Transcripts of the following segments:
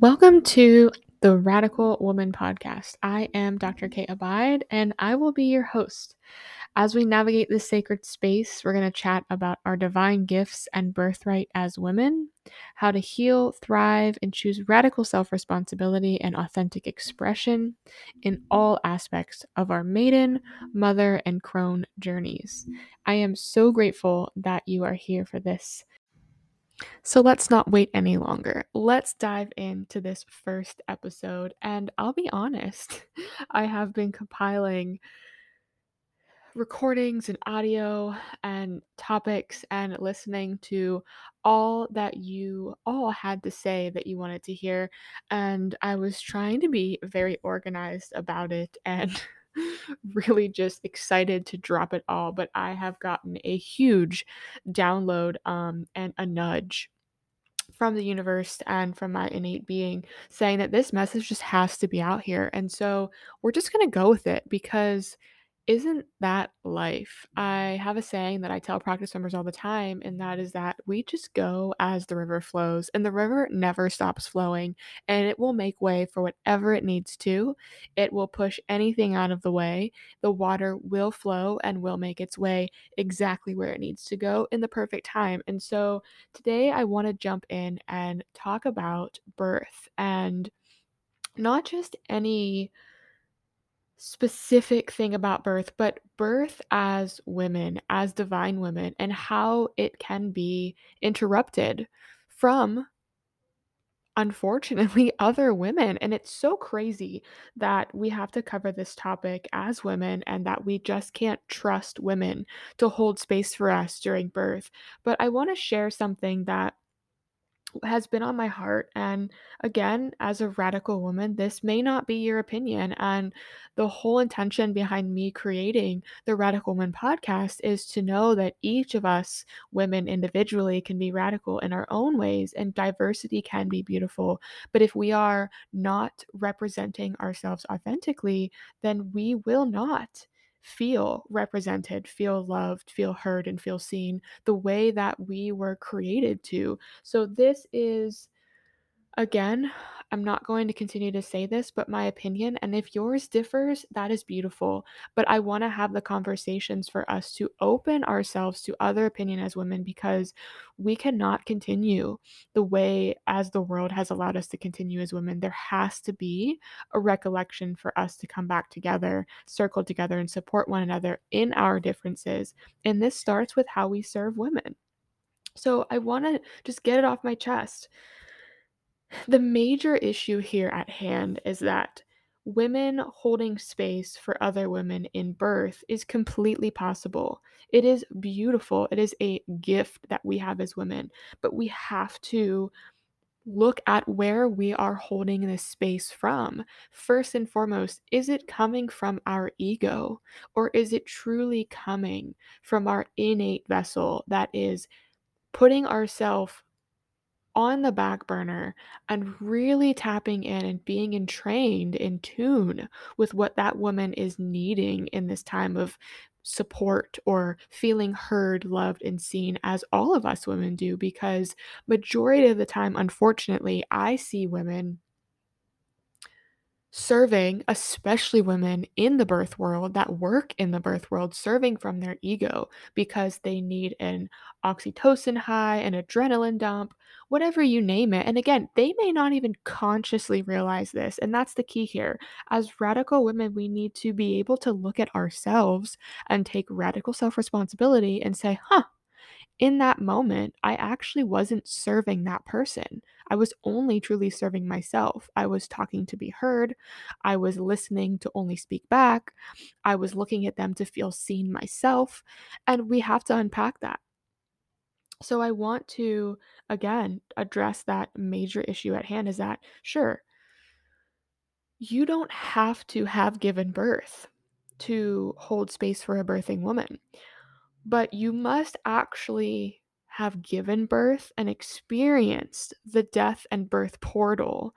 Welcome to the Radical Woman Podcast. I am Dr. Kay Abide and I will be your host. As we navigate this sacred space, we're going to chat about our divine gifts and birthright as women, how to heal, thrive, and choose radical self responsibility and authentic expression in all aspects of our maiden, mother, and crone journeys. I am so grateful that you are here for this so let's not wait any longer. Let's dive into this first episode. And I'll be honest, I have been compiling recordings and audio and topics and listening to all that you all had to say that you wanted to hear. And I was trying to be very organized about it and really just excited to drop it all. But I have gotten a huge download um, and a nudge from the universe and from my innate being saying that this message just has to be out here. And so we're just going to go with it because isn't that life? I have a saying that I tell practice members all the time, and that is that we just go as the river flows, and the river never stops flowing, and it will make way for whatever it needs to. It will push anything out of the way. The water will flow and will make its way exactly where it needs to go in the perfect time. And so today I want to jump in and talk about birth and not just any specific thing about birth, but birth as women, as divine women, and how it can be interrupted from unfortunately other women. And it's so crazy that we have to cover this topic as women and that we just can't trust women to hold space for us during birth. But i want to share something that has been on my heart. And again, as a radical woman, this may not be your opinion. And the whole intention behind me creating the Radical Woman podcast is to know that each of us women individually can be radical in our own ways, and diversity can be beautiful. But if we are not representing ourselves authentically, then we will not feel represented, feel loved, feel heard, and feel seen the way that we were created to. So, this is Again, I'm not going to continue to say this, but my opinion, and if yours differs, that is beautiful. But I want to have the conversations for us to open ourselves to other opinion as women because we cannot continue the way as the world has allowed us to continue as women. There has to be a recollection for us to come back together, circle together, and support one another in our differences. And this starts with how we serve women. So I want to just get it off my chest the major issue here at hand is that women holding space for other women in birth is completely possible. It is beautiful. It is a gift that we have as women, but we have to look at where we are holding this space from. First and foremost, is it coming from our ego or is it truly coming from our innate vessel that is putting ourselves on the back burner and really tapping in and being entrained in tune with what that woman is needing in this time of support or feeling heard, loved and seen as all of us women do because majority of the time unfortunately I see women serving, especially women in the birth world that work in the birth world, serving from their ego because they need an oxytocin high, an adrenaline dump, whatever you name it. And again, they may not even consciously realize this. And that's the key here. As radical women, we need to be able to look at ourselves and take radical self responsibility and say, huh, in that moment, I actually wasn't serving that person. I was only truly serving myself. I was talking to be heard. I was listening to only speak back. I was looking at them to feel seen myself. And we have to unpack that. So I want to, again, address that major issue at hand is that, sure, you don't have to have given birth to hold space for a birthing woman but you must actually have given birth and experienced the death and birth portal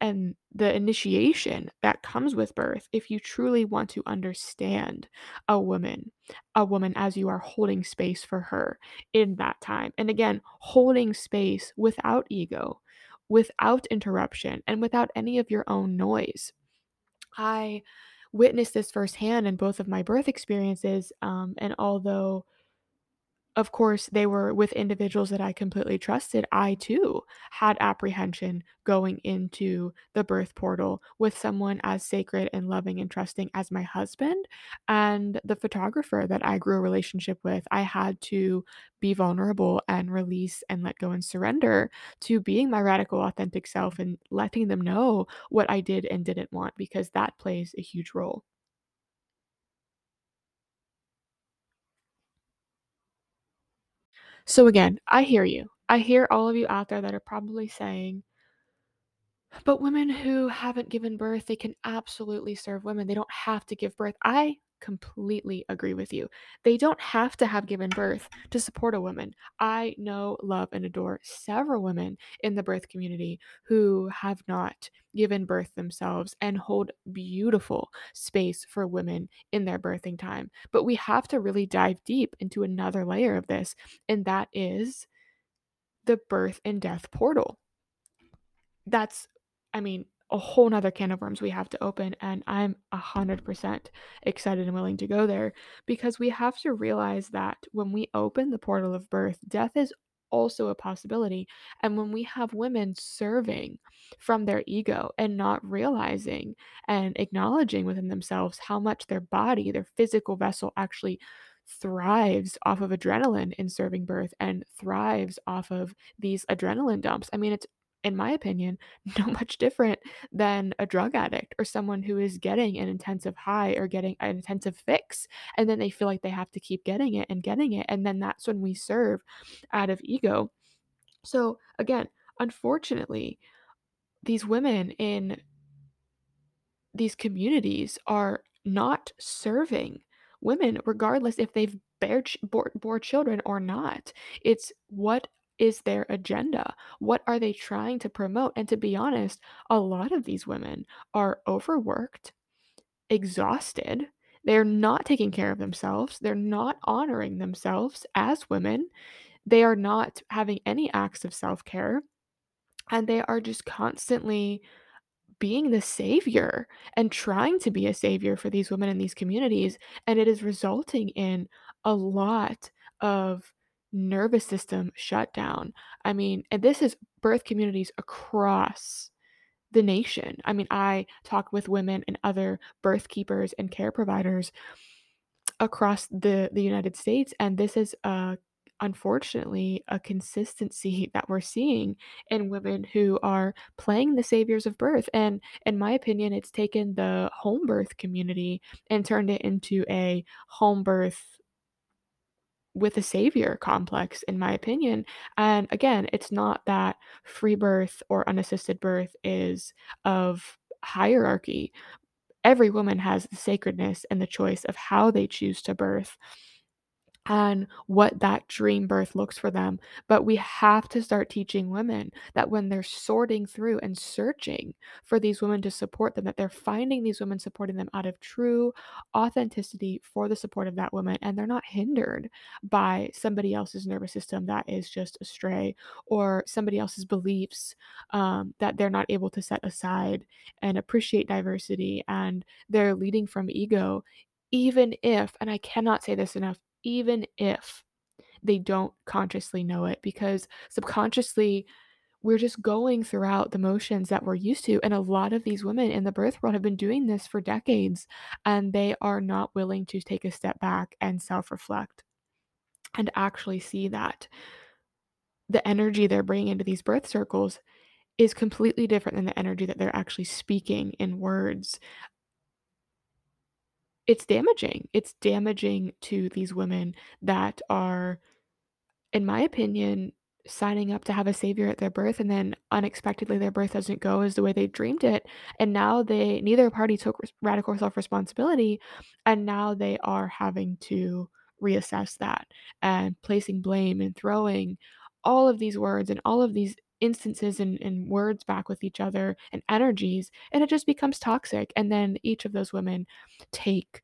and the initiation that comes with birth if you truly want to understand a woman, a woman as you are holding space for her in that time. And again, holding space without ego, without interruption and without any of your own noise. I witnessed this firsthand in both of my birth experiences, um, and although of course, they were with individuals that I completely trusted. I too had apprehension going into the birth portal with someone as sacred and loving and trusting as my husband and the photographer that I grew a relationship with. I had to be vulnerable and release and let go and surrender to being my radical, authentic self and letting them know what I did and didn't want because that plays a huge role. So, again, I hear you. I hear all of you out there that are probably saying, but women who haven't given birth, they can absolutely serve women. They don't have to give birth. I completely agree with you. They don't have to have given birth to support a woman. I know, love, and adore several women in the birth community who have not given birth themselves and hold beautiful space for women in their birthing time. But we have to really dive deep into another layer of this, and that is the birth and death portal that's I mean, a whole nother can of worms we have to open, and I'm 100% excited and willing to go there because we have to realize that when we open the portal of birth, death is also a possibility. And when we have women serving from their ego and not realizing and acknowledging within themselves how much their body, their physical vessel actually thrives off of adrenaline in serving birth and thrives off of these adrenaline dumps. I mean, it's in my opinion, no much different than a drug addict or someone who is getting an intensive high or getting an intensive fix. And then they feel like they have to keep getting it and getting it. And then that's when we serve out of ego. So, again, unfortunately, these women in these communities are not serving women, regardless if they've bear bore, bore children or not. It's what is their agenda? What are they trying to promote? And to be honest, a lot of these women are overworked, exhausted. They're not taking care of themselves. They're not honoring themselves as women. They are not having any acts of self care. And they are just constantly being the savior and trying to be a savior for these women in these communities. And it is resulting in a lot of nervous system shutdown. I mean, and this is birth communities across the nation. I mean, I talk with women and other birth keepers and care providers across the the United States and this is uh unfortunately a consistency that we're seeing in women who are playing the saviors of birth and in my opinion it's taken the home birth community and turned it into a home birth with a savior complex in my opinion and again it's not that free birth or unassisted birth is of hierarchy. Every woman has the sacredness and the choice of how they choose to birth and what that dream birth looks for them. But we have to start teaching women that when they're sorting through and searching for these women to support them, that they're finding these women supporting them out of true authenticity for the support of that woman. And they're not hindered by somebody else's nervous system that is just astray or somebody else's beliefs um, that they're not able to set aside and appreciate diversity. And they're leading from ego even if, and I cannot say this enough, even if they don't consciously know it, because subconsciously we're just going throughout the motions that we're used to. And a lot of these women in the birth world have been doing this for decades, and they are not willing to take a step back and self reflect and actually see that the energy they're bringing into these birth circles is completely different than the energy that they're actually speaking in words it's damaging. It's damaging to these women that are, in my opinion, signing up to have a savior at their birth and then unexpectedly their birth doesn't go as the way they dreamed it and now they neither party took radical self-responsibility and now they are having to reassess that and placing blame and throwing all of these words and all of these instances and, and words back with each other and energies and it just becomes toxic and then each of those women take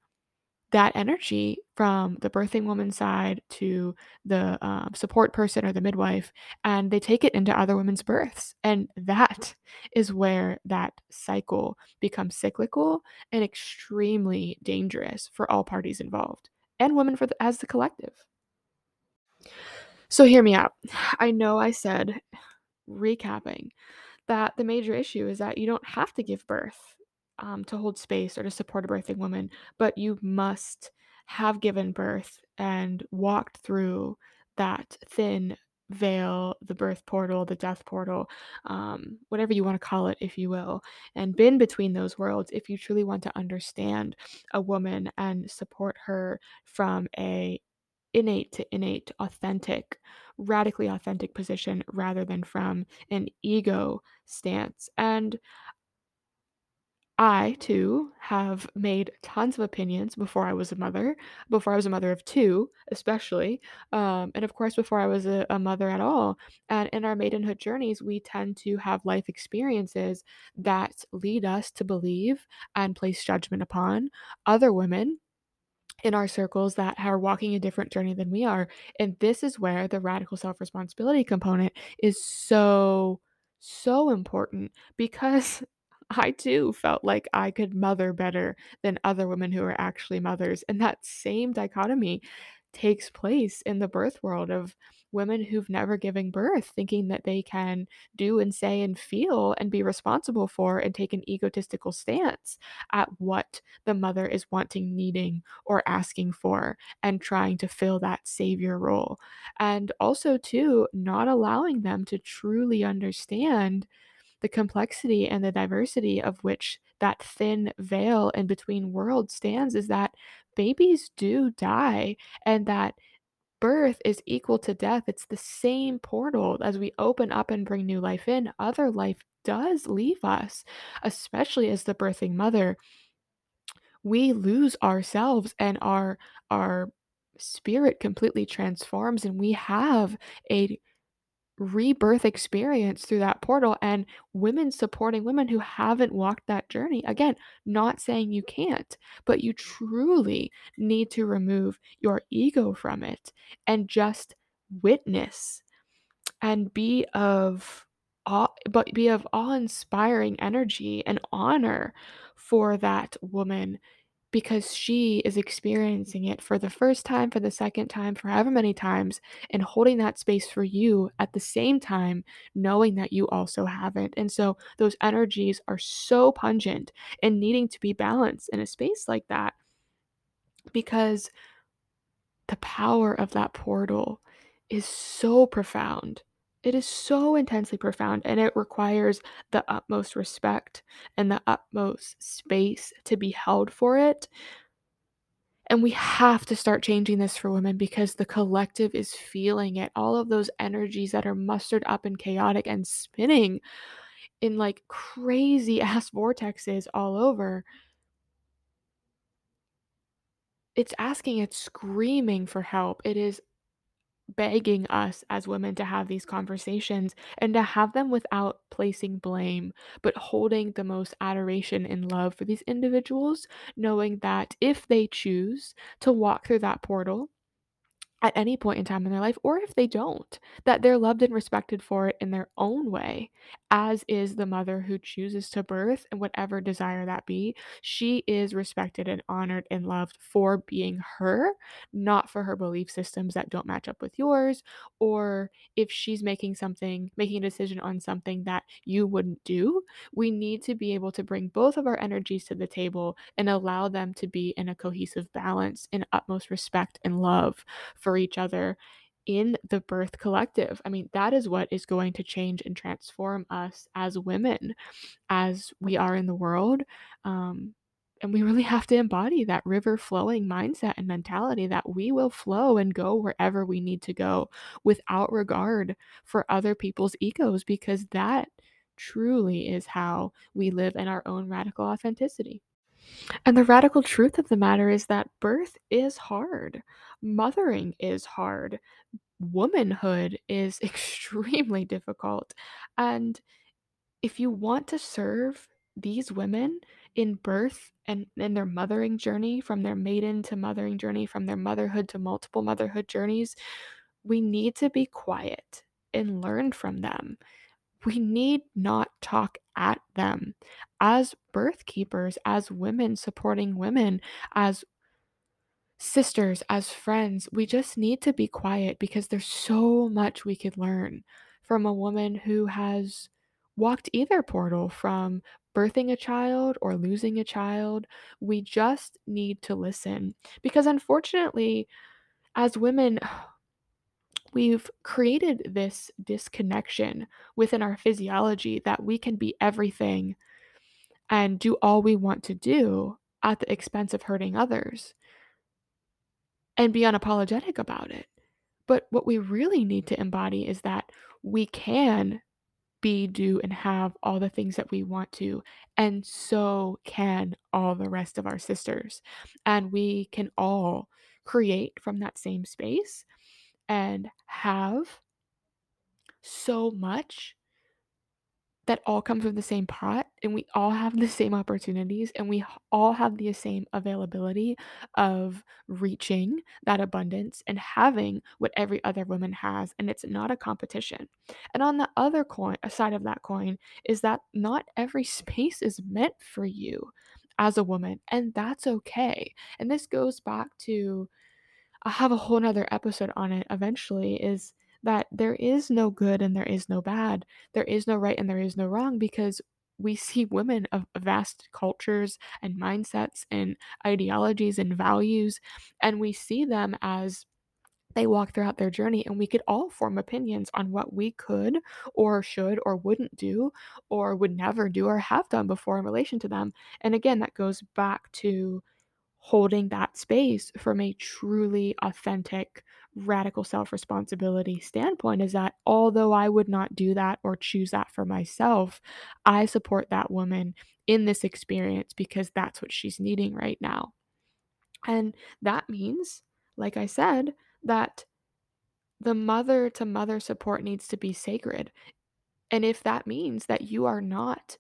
that energy from the birthing woman side to the um, support person or the midwife, and they take it into other women's births. And that is where that cycle becomes cyclical and extremely dangerous for all parties involved and women for the, as the collective. So, hear me out. I know I said, recapping, that the major issue is that you don't have to give birth um, to hold space or to support a birthing woman, but you must have given birth and walked through that thin veil, the birth portal, the death portal, um, whatever you want to call it, if you will, and been between those worlds if you truly want to understand a woman and support her from a innate to innate, authentic, radically authentic position rather than from an ego stance. And I, too, have made tons of opinions before I was a mother, before I was a mother of 2, especially, um, and of course, before I was a a mother at all, and in our maidenhood journeys, we tend to have life experiences that lead us to believe and place judgment upon other women in our circles that are walking a different journey than we are. And this is where the radical self responsibility component is so, so important because I too felt like I could mother better than other women who are actually mothers. And that same dichotomy takes place in the birth world of women who've never given birth, thinking that they can do and say and feel and be responsible for and take an egotistical stance at what the mother is wanting, needing, or asking for, and trying to fill that savior role. And also, too, not allowing them to truly understand the complexity and the diversity of which that thin veil in between worlds stands is that babies do die and that birth is equal to death. It's the same portal as we open up and bring new life in, other life does leave us, especially as the birthing mother. We lose ourselves and our our spirit completely transforms and we have a rebirth experience through that portal and women supporting women who haven't walked that journey. Again, not saying you can't, but you truly need to remove your ego from it and just witness and be of awe, but be of awe-inspiring energy and honor for that woman because she is experiencing it for the first time, for the second time, for however many times, and holding that space for you at the same time, knowing that you also haven't. And so those energies are so pungent and needing to be balanced in a space like that because the power of that portal is so profound. It is so intensely profound, and it requires the utmost respect and the utmost space to be held for it. And we have to start changing this for women because the collective is feeling it. All of those energies that are mustered up and chaotic and spinning in like crazy ass vortexes all over. It's asking, it's screaming for help. It is begging us as women to have these conversations and to have them without placing blame, but holding the most adoration and love for these individuals, knowing that if they choose to walk through that portal, at any point in time in their life, or if they don't, that they're loved and respected for it in their own way, as is the mother who chooses to birth and whatever desire that be. She is respected and honored and loved for being her, not for her belief systems that don't match up with yours, or if she's making something, making a decision on something that you wouldn't do. We need to be able to bring both of our energies to the table and allow them to be in a cohesive balance in utmost respect and love each other in the birth collective. I mean, that is what is going to change and transform us as women as we are in the world. Um, and we really have to embody that river flowing mindset and mentality that we will flow and go wherever we need to go without regard for other people's egos, because that truly is how we live in our own radical authenticity. And the radical truth of the matter is that birth is hard, mothering is hard, womanhood is extremely difficult. And if you want to serve these women in birth and in their mothering journey, from their maiden to mothering journey, from their motherhood to multiple motherhood journeys, we need to be quiet and learn from them. We need not talk at them. As birth keepers, as women supporting women, as sisters, as friends, we just need to be quiet because there's so much we could learn from a woman who has walked either portal from birthing a child or losing a child. We just need to listen because unfortunately, as women, we've created this disconnection within our physiology that we can be everything and do all we want to do at the expense of hurting others and be unapologetic about it. But what we really need to embody is that we can be, do, and have all the things that we want to, and so can all the rest of our sisters. And we can all create from that same space and have so much that all come from the same pot and we all have the same opportunities and we all have the same availability of reaching that abundance and having what every other woman has and it's not a competition. And on the other coin side of that coin is that not every space is meant for you as a woman and that's okay. And this goes back to I'll have a whole nother episode on it eventually is that there is no good and there is no bad. There is no right and there is no wrong because we see women of vast cultures and mindsets and ideologies and values, and we see them as they walk throughout their journey, and we could all form opinions on what we could or should or wouldn't do or would never do or have done before in relation to them. And again, that goes back to holding that space from a truly authentic, radical self responsibility standpoint is that although I would not do that or choose that for myself, I support that woman in this experience because that's what she's needing right now. And that means, like I said, that the mother to mother support needs to be sacred. And if that means that you are not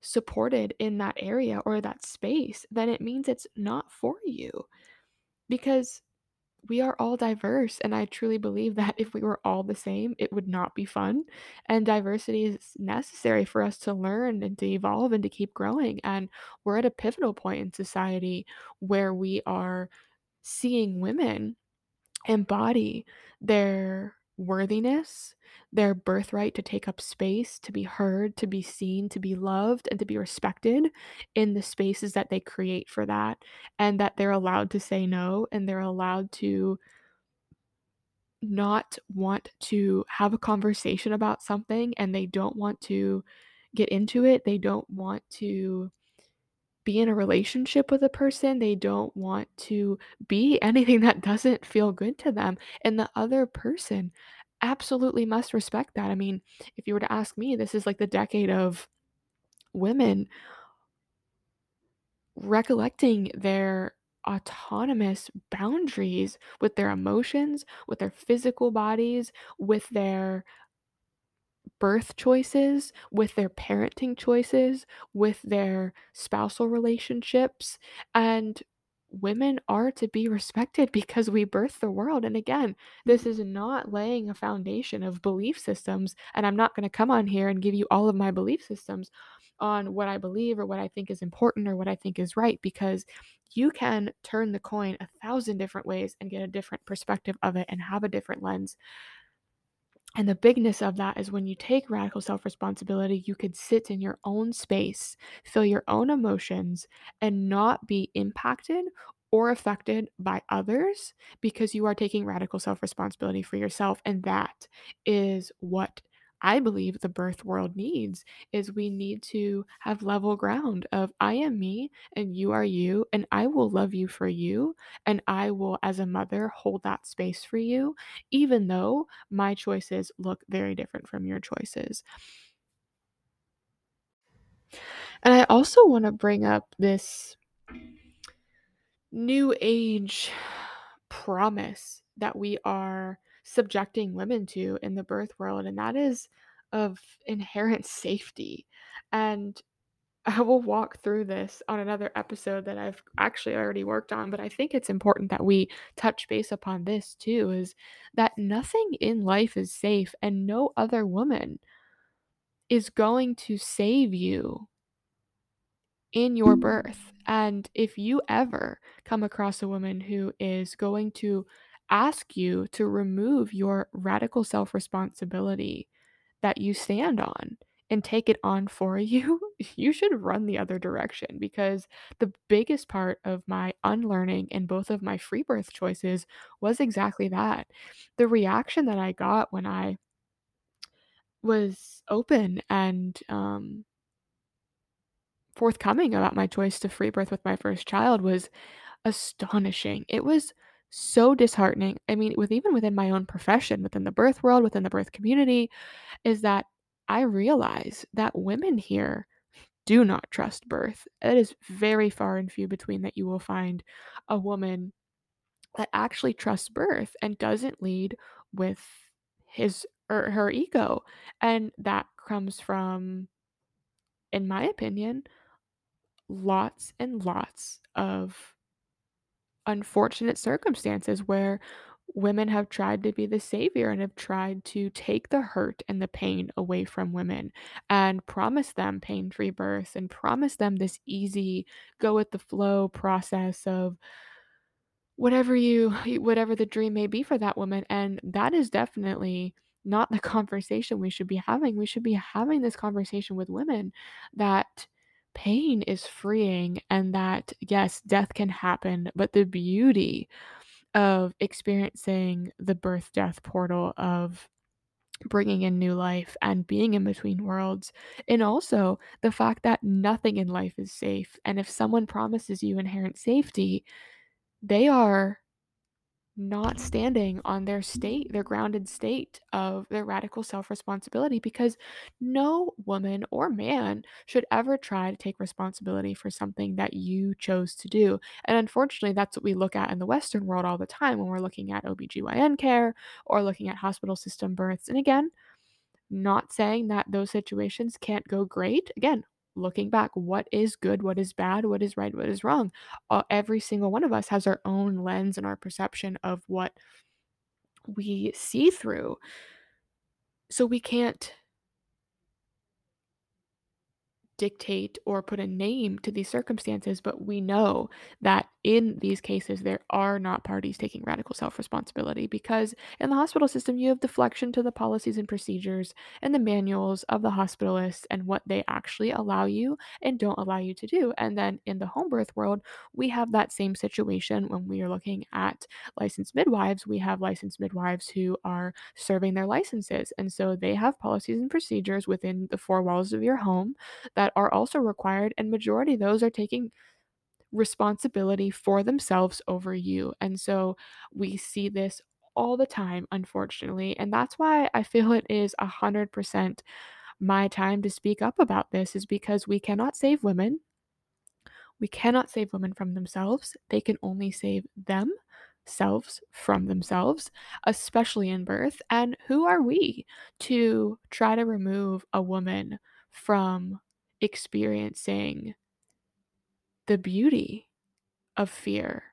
supported in that area or that space, then it means it's not for you because we are all diverse. And I truly believe that if we were all the same, it would not be fun. And diversity is necessary for us to learn and to evolve and to keep growing. And we're at a pivotal point in society where we are seeing women embody their worthiness, their birthright to take up space, to be heard, to be seen, to be loved, and to be respected in the spaces that they create for that, and that they're allowed to say no and they're allowed to not want to have a conversation about something and they don't want to get into it. They don't want to be in a relationship with a person. They don't want to be anything that doesn't feel good to them. And the other person absolutely must respect that. I mean, if you were to ask me, this is like the decade of women recollecting their autonomous boundaries with their emotions, with their physical bodies, with their birth choices, with their parenting choices, with their spousal relationships. And women are to be respected because we birth the world. And again, this mm-hmm. is not laying a foundation of belief systems. And I'm not going to come on here and give you all of my belief systems on what I believe or what I think is important or what I think is right because you can turn the coin a thousand different ways and get a different perspective of it and have a different lens. And the bigness of that is when you take radical self responsibility, you could sit in your own space, feel your own emotions, and not be impacted or affected by others because you are taking radical self responsibility for yourself. And that is what I believe the birth world needs is we need to have level ground of I am me and you are you and I will love you for you and I will as a mother hold that space for you even though my choices look very different from your choices. And I also want to bring up this new age promise that we are subjecting women to in the birth world, and that is of inherent safety. And I will walk through this on another episode that I've actually already worked on, but I think it's important that we touch base upon this too is that nothing in life is safe and no other woman is going to save you in your mm. birth. And if you ever come across a woman who is going to ask you to remove your radical self responsibility that you stand on and take it on for you, you should run the other direction because the biggest part of my unlearning in both of my free birth choices was exactly that. The reaction that I got when I was open and um, forthcoming about my choice to free birth with my first child was astonishing. It was so disheartening. I mean, with even within my own profession, within the birth world, within the birth community, is that I realize that women here do not trust birth. It is very far and few between that you will find a woman that actually trusts birth and doesn't lead with his or her ego. And that comes from, in my opinion, lots and lots of unfortunate circumstances where women have tried to be the savior and have tried to take the hurt and the pain away from women and promise them pain free birth and promise them this easy, go with the flow process of whatever you whatever the dream may be for that woman. And that is definitely not the conversation we should be having. We should be having this conversation with women that pain is freeing and that yes death can happen but the beauty of experiencing the birth death portal of bringing in new life and being in between worlds and also the fact that nothing in life is safe and if someone promises you inherent safety they are not standing on their state, their grounded state of their radical self responsibility, because no woman or man should ever try to take responsibility for something that you chose to do. And unfortunately, that's what we look at in the Western world all the time when we're looking at OBGYN care or looking at hospital system births. And again, not saying that those situations can't go great. Again, looking back, what is good, what is bad, what is right, what is wrong. Every single one of us has our own lens and our perception of what we see through. So we can't dictate or put a name to these circumstances, but we know that in these cases, there are not parties taking radical self responsibility because in the hospital system, you have deflection to the policies and procedures and the manuals of the hospitalists and what they actually allow you and don't allow you to do. And then in the home birth world, we have that same situation when we are looking at licensed midwives. We have licensed midwives who are serving their licenses. And so they have policies and procedures within the four walls of your home that are also required, and majority of those are taking responsibility for themselves over you. And so we see this all the time, unfortunately. And that's why I feel it is a 100% my time to speak up about this, is because we cannot save women. We cannot save women from themselves. They can only save themselves from themselves, especially in birth. And who are we to try to remove a woman from experiencing the beauty of fear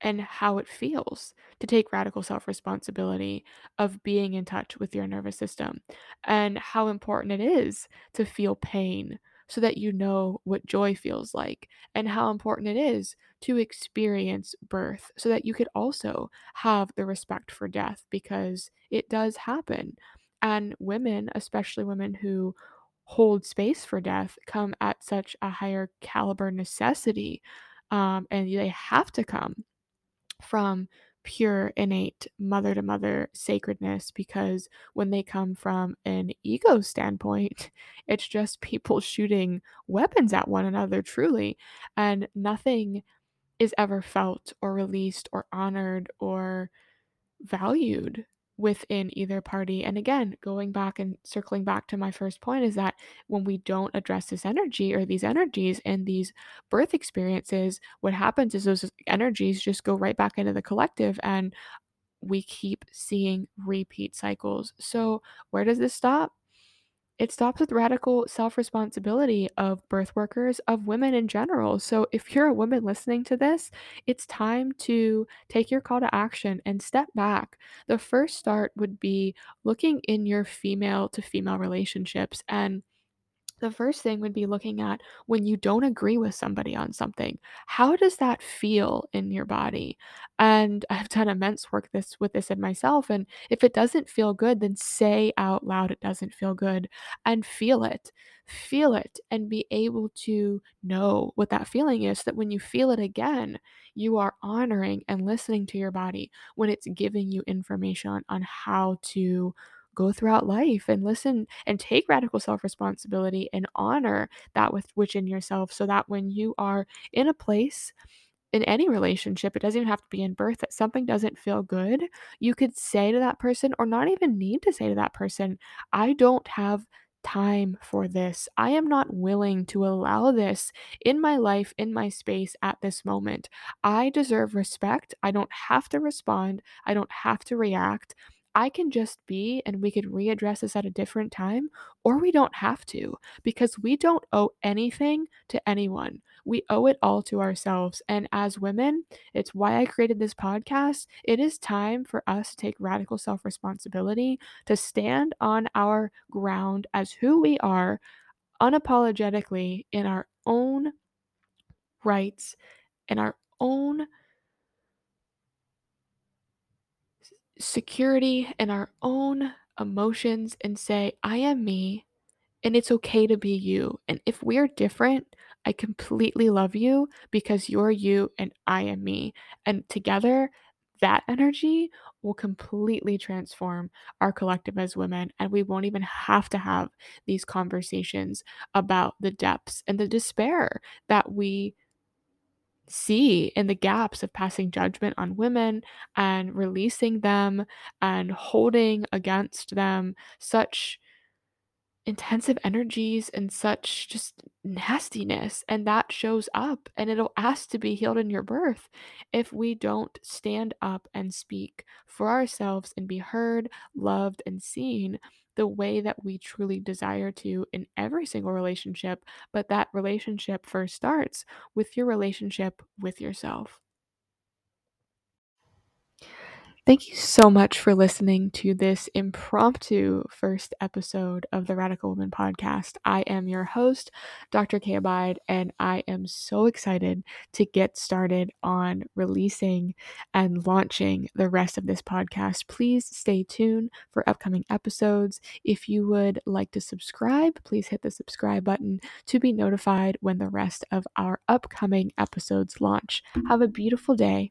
and how it feels to take radical self responsibility of being in touch with your nervous system and how important it is to feel pain so that you know what joy feels like and how important it is to experience birth so that you could also have the respect for death because it does happen. And women especially women who hold space for death come at such a higher caliber necessity um, and they have to come from pure innate mother to mother sacredness because when they come from an ego standpoint it's just people shooting weapons at one another truly and nothing is ever felt or released or honored or valued within either party. And again, going back and circling back to my first point is that when we don't address this energy or these energies and these birth experiences, what happens is those energies just go right back into the collective and we keep seeing repeat cycles. So, where does this stop? It stops with radical self responsibility of birth workers, of women in general. So, if you're a woman listening to this, it's time to take your call to action and step back. The first start would be looking in your female to female relationships and the first thing would be looking at when you don't agree with somebody on something. How does that feel in your body? And I've done immense work this with this in myself. And if it doesn't feel good, then say out loud it doesn't feel good and feel it. Feel it and be able to know what that feeling is. So that when you feel it again, you are honoring and listening to your body when it's giving you information on how to go throughout life and listen and take radical self responsibility and honor that with which in yourself so that when you are in a place in any relationship, it doesn't even have to be in birth, that something doesn't feel good, you could say to that person, or not even need to say to that person, I don't have time for this. I am not willing to allow this in my life, in my space at this moment. I deserve respect. I don't have to respond. I don't have to react. I can just be, and we could readdress this at a different time, or we don't have to, because we don't owe anything to anyone. We owe it all to ourselves. And as women, it's why I created this podcast. It is time for us to take radical self responsibility, to stand on our ground as who we are unapologetically in our own rights, in our own security in our own emotions and say, I am me and it's okay to be you. And if we're different, I completely love you because you're you and I am me. And together, that energy will completely transform our collective as women. And we won't even have to have these conversations about the depths and the despair that we see in the gaps of passing judgment on women and releasing them and holding against them such intensive energies and such just nastiness and that shows up and it'll ask to be healed in your birth if we don't stand up and speak for ourselves and be heard loved and seen the way that we truly desire to in every single relationship but that relationship first starts with your relationship with yourself Thank you so much for listening to this impromptu first episode of the Radical Woman podcast. I am your host, Dr. Kay Abide, and I am so excited to get started on releasing and launching the rest of this podcast. Please stay tuned for upcoming episodes. If you would like to subscribe, please hit the subscribe button to be notified when the rest of our upcoming episodes launch. Have a beautiful day